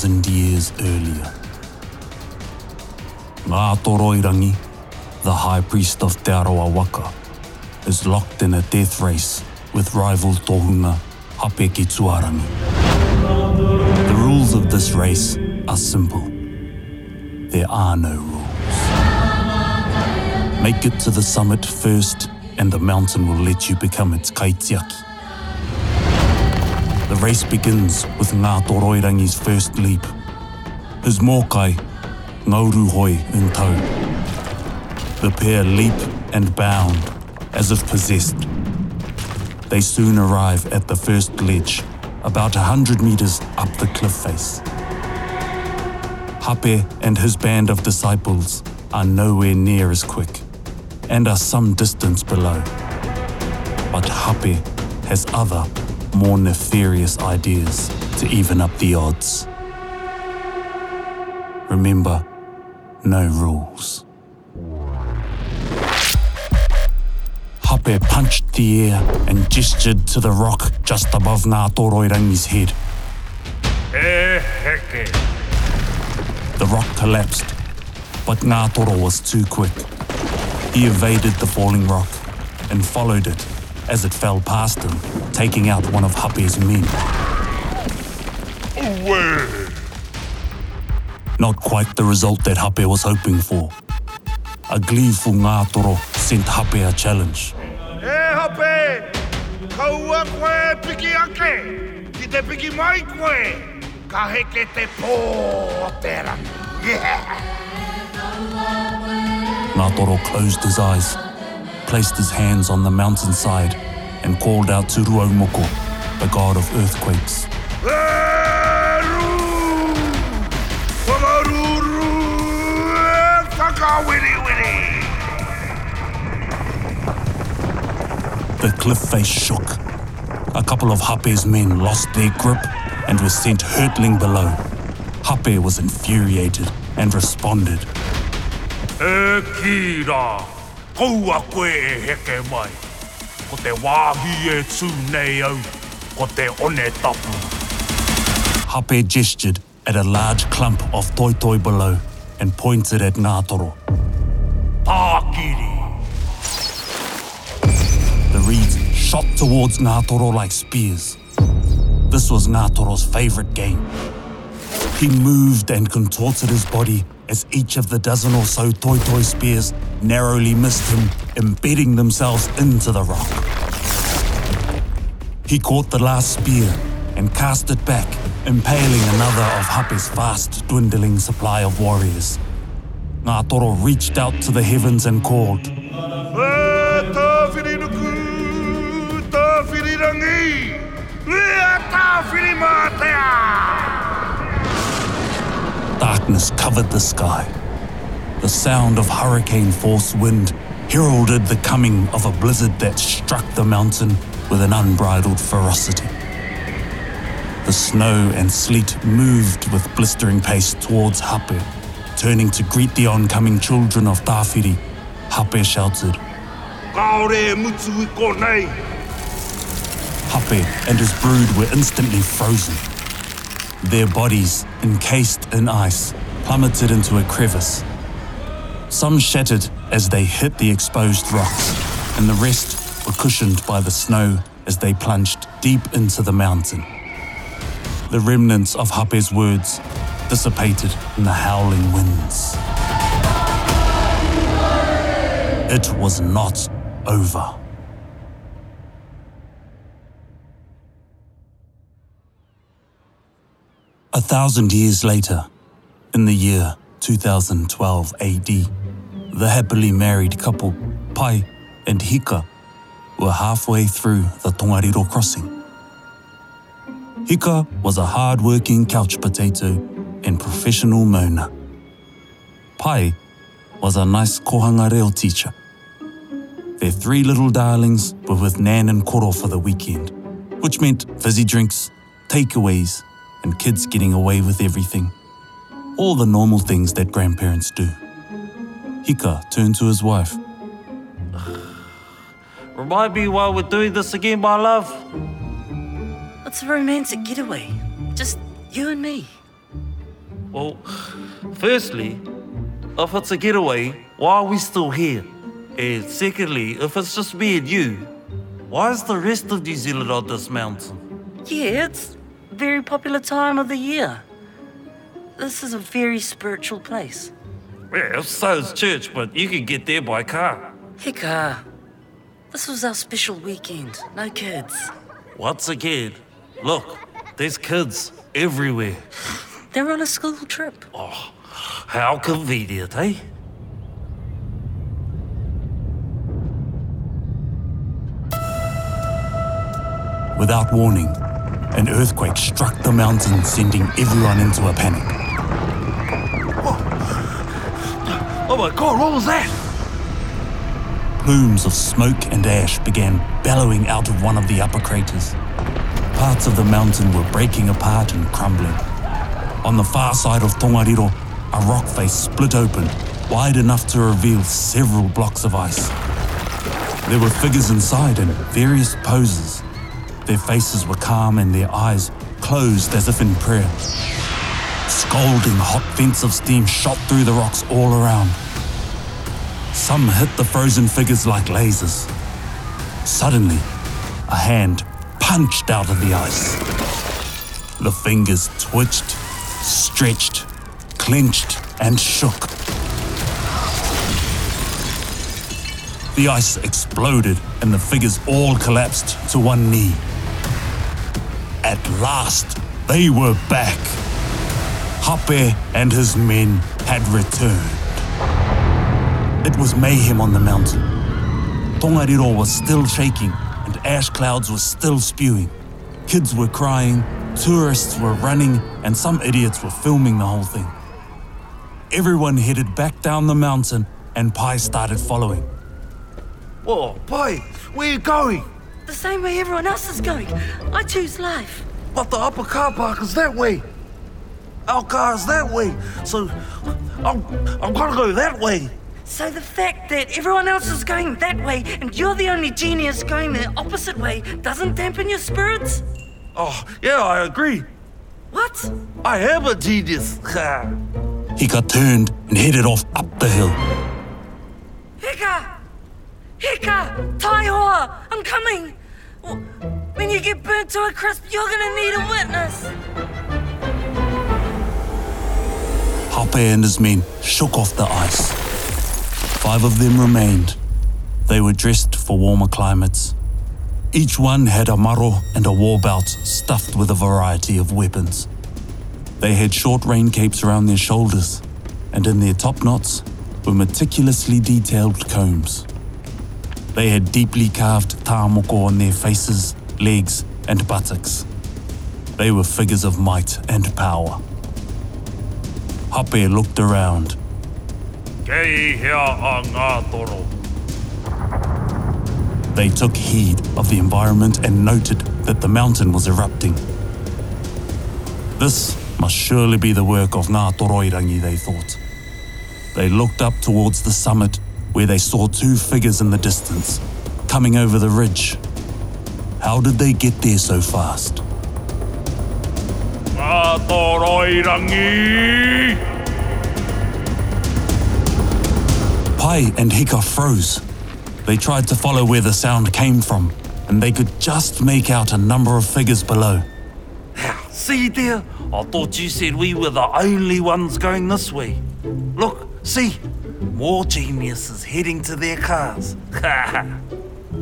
1,000 years earlier. Ngā Toroirangi, the high priest of Te Arawa Waka, is locked in a death race with rival tohunga Hapeki Tuarangi. The rules of this race are simple. There are no rules. Make it to the summit first, and the mountain will let you become its kaitiaki. Race begins with Ngātoroirangi's first leap. His mōkai, Ngāuruhoe in tow. The pair leap and bound as if possessed. They soon arrive at the first ledge, about a hundred meters up the cliff face. Hape and his band of disciples are nowhere near as quick and are some distance below. But Hape has other, more nefarious ideas to even up the odds. Remember, no rules. Hape punched the air and gestured to the rock just above Ngātoroirangi's head. The rock collapsed, but Ngā Toro was too quick. He evaded the falling rock and followed it as it fell past him, taking out one of Hape's men. Uwe. Not quite the result that Hape was hoping for. A gleeful Ngā Toro sent Hape a challenge. E hape. Kaua koe piki ake. Ki te piki mai koe. Ka heke te pō o te rangi. Yeah. Ngā Toro closed his eyes, placed his hands on the mountainside, and called out to Ruaumoko, the god of earthquakes. The cliff face shook. A couple of Hape's men lost their grip and were sent hurtling below. Hape was infuriated and responded. Kaua koe e heke mai. Ko te wāhi e tū nei au, ko te one tapu. Hape gestured at a large clump of toitoi below and pointed at Ngā Toro. Tākiri. The reeds shot towards Ngā Toro like spears. This was Ngā Toro's favorite game. He moved and contorted his body as each of the dozen or so toitoi spears narrowly missed him, embedding themselves into the rock. He caught the last spear and cast it back, impaling another of Hape's fast dwindling supply of warriors. Ngā Toro reached out to the heavens and called. Darkness covered the sky. The sound of hurricane force wind heralded the coming of a blizzard that struck the mountain with an unbridled ferocity. The snow and sleet moved with blistering pace towards Hape. Turning to greet the oncoming children of Tāwhiri, Hape shouted, Kaore mutu i konei. Hape and his brood were instantly frozen. Their bodies, encased in ice, plummeted into a crevice. Some shattered as they hit the exposed rocks, and the rest were cushioned by the snow as they plunged deep into the mountain. The remnants of Hape's words dissipated in the howling winds. It was not over. A thousand years later, in the year 2012 AD, the happily married couple, Pai and Hika, were halfway through the Tongariro crossing. Hika was a hard-working couch potato and professional moaner. Pai was a nice kohanga reo teacher. Their three little darlings were with Nan and Koro for the weekend, which meant fizzy drinks, takeaways, and kids getting away with everything. All the normal things that grandparents do. Hika turned to his wife. Remind me why we're doing this again, my love. It's a romantic getaway. Just You and me. Well, firstly, if it's a getaway, why are we still here? And secondly, if it's just me and you, why is the rest of New Zealand on this mountain? Yeah, it's a very popular time of the year. This is a very spiritual place. Yeah, so's church, but you can get there by car. Hika, this was our special weekend. No kids. Once again, look, there's kids everywhere. They're on a school trip. Oh, how convenient, eh? Without warning, an earthquake struck the mountain, sending everyone into a panic. Oh, oh my god, what was that? Plumes of smoke and ash began bellowing out of one of the upper craters. Parts of the mountain were breaking apart and crumbling. On the far side of Tongariro, a rock face split open, wide enough to reveal several blocks of ice. There were figures inside in various poses. Their faces were calm and their eyes closed as if in prayer. Scalding hot vents of steam shot through the rocks all around. Some hit the frozen figures like lasers. Suddenly, a hand punched out of the ice. The fingers twitched, stretched, clenched, and shook. The ice exploded and the figures all collapsed to one knee. At last, they were back. Hape and his men had returned. It was mayhem on the mountain. Tongariro was still shaking and ash clouds were still spewing. Kids were crying, tourists were running, and some idiots were filming the whole thing. Everyone headed back down the mountain and Pai started following. Whoa, boy, where you going? The same way everyone else is going. I choose life. But the upper car park is that way. Our car is that way. So I'm, I'm gonna go that way. So the fact that everyone else is going that way and you're the only genius going the opposite way doesn't dampen your spirits? Oh, yeah, I agree. What? I am a genius. He got turned and headed off up the hill. Hika! Hika! Taihoa! I'm coming! When you get burnt to a crisp, you're gonna need a witness! Hape and his men shook off the ice. Five of them remained. They were dressed for warmer climates. Each one had a maro and a war belt stuffed with a variety of weapons. They had short rain capes around their shoulders, and in their top knots were meticulously detailed combs. They had deeply carved tāmoko on their faces, legs, and buttocks. They were figures of might and power. Hape looked around. Kei hea a ngā toro. They took heed of the environment and noted that the mountain was erupting. This must surely be the work of Ngātoroirangi, they thought. They looked up towards the summit where they saw two figures in the distance, coming over the ridge. How did they get there so fast? Pai and Hika froze. They tried to follow where the sound came from, and they could just make out a number of figures below. see there? I thought you said we were the only ones going this way. Look, see? More geniuses heading to their cars.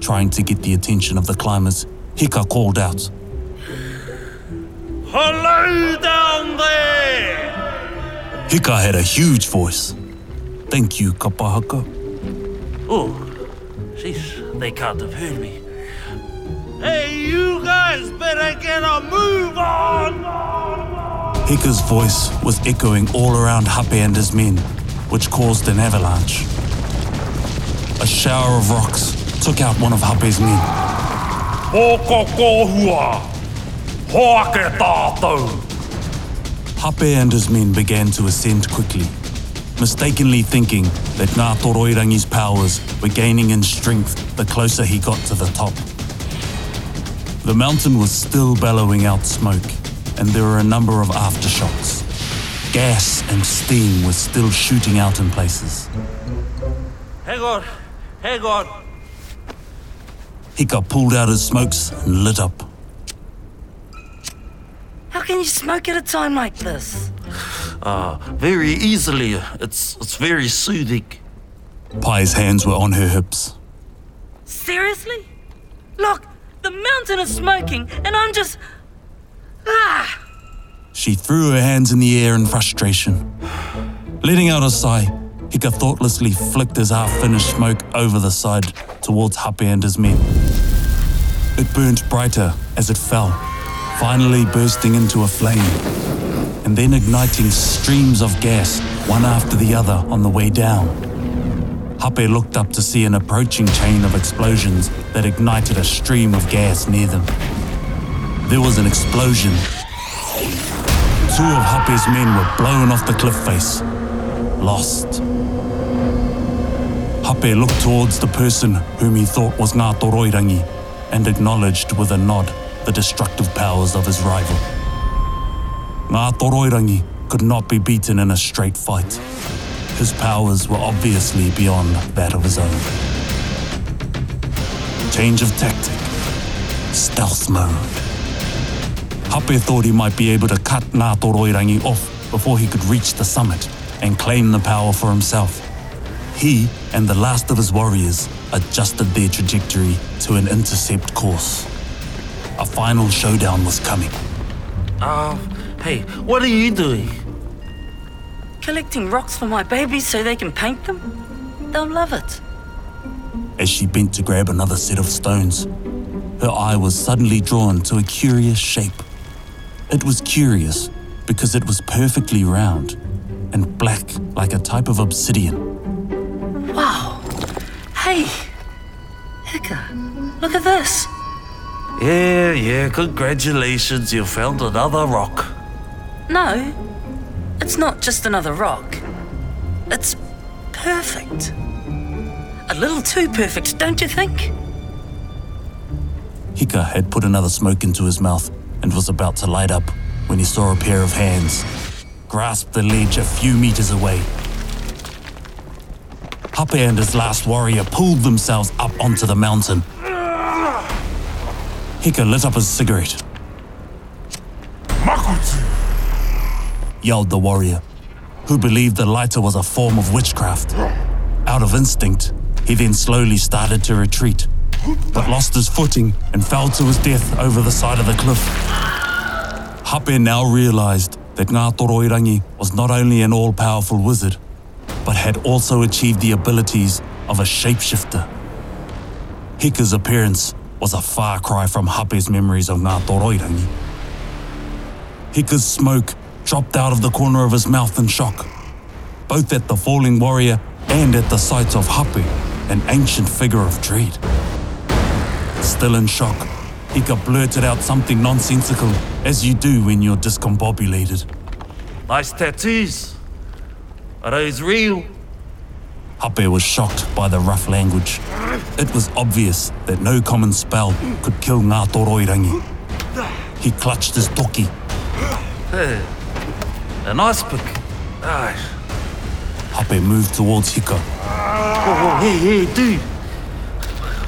Trying to get the attention of the climbers, Hika called out. Hello down there! Hika had a huge voice. Thank you, Kapahaka. oh, jeez, they can't have heard me. Hey, you guys better get a move on! Hika's voice was echoing all around Hape and his men, which caused an avalanche. A shower of rocks took out one of Hape's men. Hoko kohua! Hoake tātou! Hape and his men began to ascend quickly, mistakenly thinking that Ngātoroirangi's powers were gaining in strength the closer he got to the top. The mountain was still bellowing out smoke, and there were a number of aftershocks. Gas and steam were still shooting out in places. Hang on, hang on. Pulled out his smokes and lit up. How can you smoke at a time like this? Uh, very easily. It's it's very soothing. Pai's hands were on her hips. Seriously? Look, the mountain is smoking, and I'm just. Ah! She threw her hands in the air in frustration. Letting out a sigh, Hika thoughtlessly flicked his half finished smoke over the side towards Hape and his men. It burnt brighter as it fell, finally bursting into a flame, and then igniting streams of gas, one after the other, on the way down. Hape looked up to see an approaching chain of explosions that ignited a stream of gas near them. There was an explosion. Two of Hape's men were blown off the cliff face, lost. Hape looked towards the person whom he thought was Ngātoroirangi and acknowledged with a nod the destructive powers of his rival. Ngātoroirangi could not be beaten in a straight fight. His powers were obviously beyond that of his own. Change of tactic. Stealth mode. Hape thought he might be able to cut Ngātoroirangi off before he could reach the summit and claim the power for himself. He and the last of his warriors adjusted their trajectory to an intercept course. A final showdown was coming. Uh, hey, what are you doing? Collecting rocks for my babies so they can paint them? They'll love it. As she bent to grab another set of stones, her eye was suddenly drawn to a curious shape. It was curious because it was perfectly round and black like a type of obsidian. Wow. Hey! Hika, look at this. Yeah, yeah, congratulations, you found another rock. No, it's not just another rock. It's perfect. A little too perfect, don't you think? Hika had put another smoke into his mouth and was about to light up when he saw a pair of hands grasp the ledge a few meters away. Hape and his last warrior pulled themselves up onto the mountain. Hika lit up his cigarette, Mākutu! yelled the warrior, who believed the lighter was a form of witchcraft. Out of instinct, he then slowly started to retreat, but lost his footing and fell to his death over the side of the cliff. Hape now realized that Ngātoroirangi was not only an all-powerful wizard, but had also achieved the abilities of a shapeshifter. Hika's appearance was a far cry from Hape's memories of Ngātoroirangi. Hika's smoke dropped out of the corner of his mouth in shock, both at the falling warrior and at the sight of Hape, an ancient figure of dread. Still in shock, Hika blurted out something nonsensical, as you do when you're discombobulated. Nice tattoos. Are those real? Hape was shocked by the rough language. It was obvious that no common spell could kill Ngātoroirangi. He clutched his toki, Hey, a nice pick. Ah, Hape moved towards Hika. whoa, whoa, hey, hey, dude.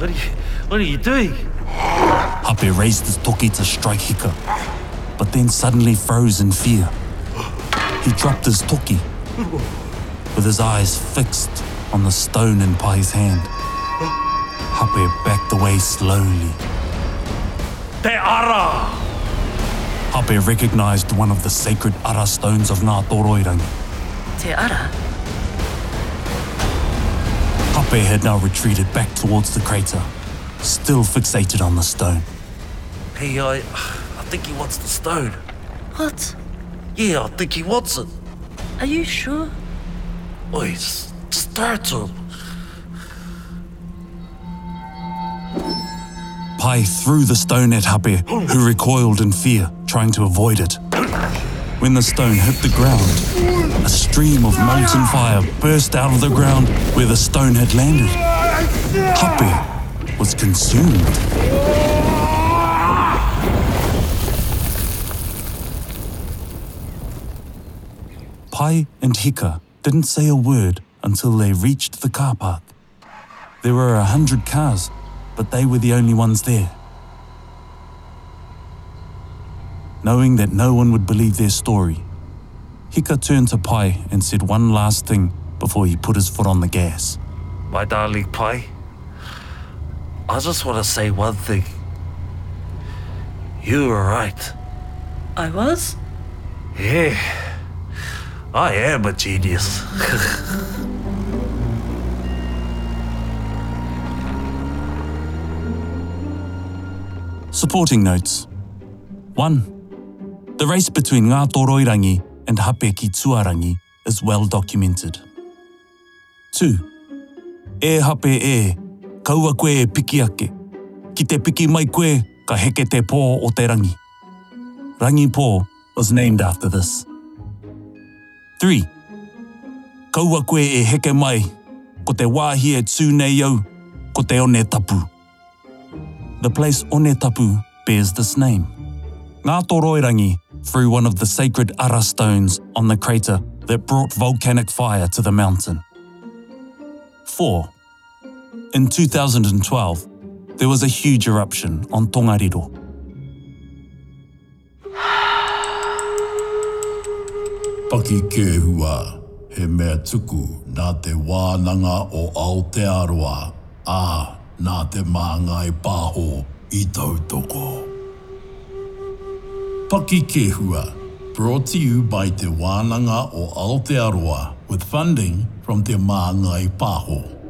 What are you, what are you doing? Hape raised his toki to strike Hika, but then suddenly froze in fear. He dropped his toki, with his eyes fixed on the stone in Pai's hand. Hape backed away slowly. Te ara! Hape recognized one of the sacred ara stones of Ngātoroirangi. Te ara. Hape had now retreated back towards the crater, still fixated on the stone. Hey, I, I think he wants the stone. What? Yeah, I think he wants it. Are you sure? Oi, just, just throw to him. Pai threw the stone at Hape, who recoiled in fear, trying to avoid it. When the stone hit the ground, a stream of molten fire burst out of the ground where the stone had landed. Hape was consumed. Pai and Hika didn't say a word until they reached the car park. There were a hundred cars, but they were the only ones there. Knowing that no one would believe their story, Hika turned to Pai and said one last thing before he put his foot on the gas. My darling Pai, I just want to say one thing. You were right. I was? Yeah, I am a genius. Supporting notes 1. The race between Ngātoroirangi and Hapekitūārangi is well documented. 2. E hape e, kaua koe e piki ake. Ki te piki mai koe, ka heke te pō o te rangi. Rangi Pō was named after this. 3. Kaua koe e heke mai, ko te wāhi e tū nei au, ko te one tapu. The place One Tapu bears this name. Ngā Toroirangi threw one of the sacred ara stones on the crater that brought volcanic fire to the mountain. 4. In 2012, there was a huge eruption on Tongariro. Paki ke hua, he mea tuku nā te wānanga o Aotearoa, ā nā te māngai pāho i tautoko. Paki ke hua, brought to you by te wānanga o Aotearoa with funding from te māngai pāho.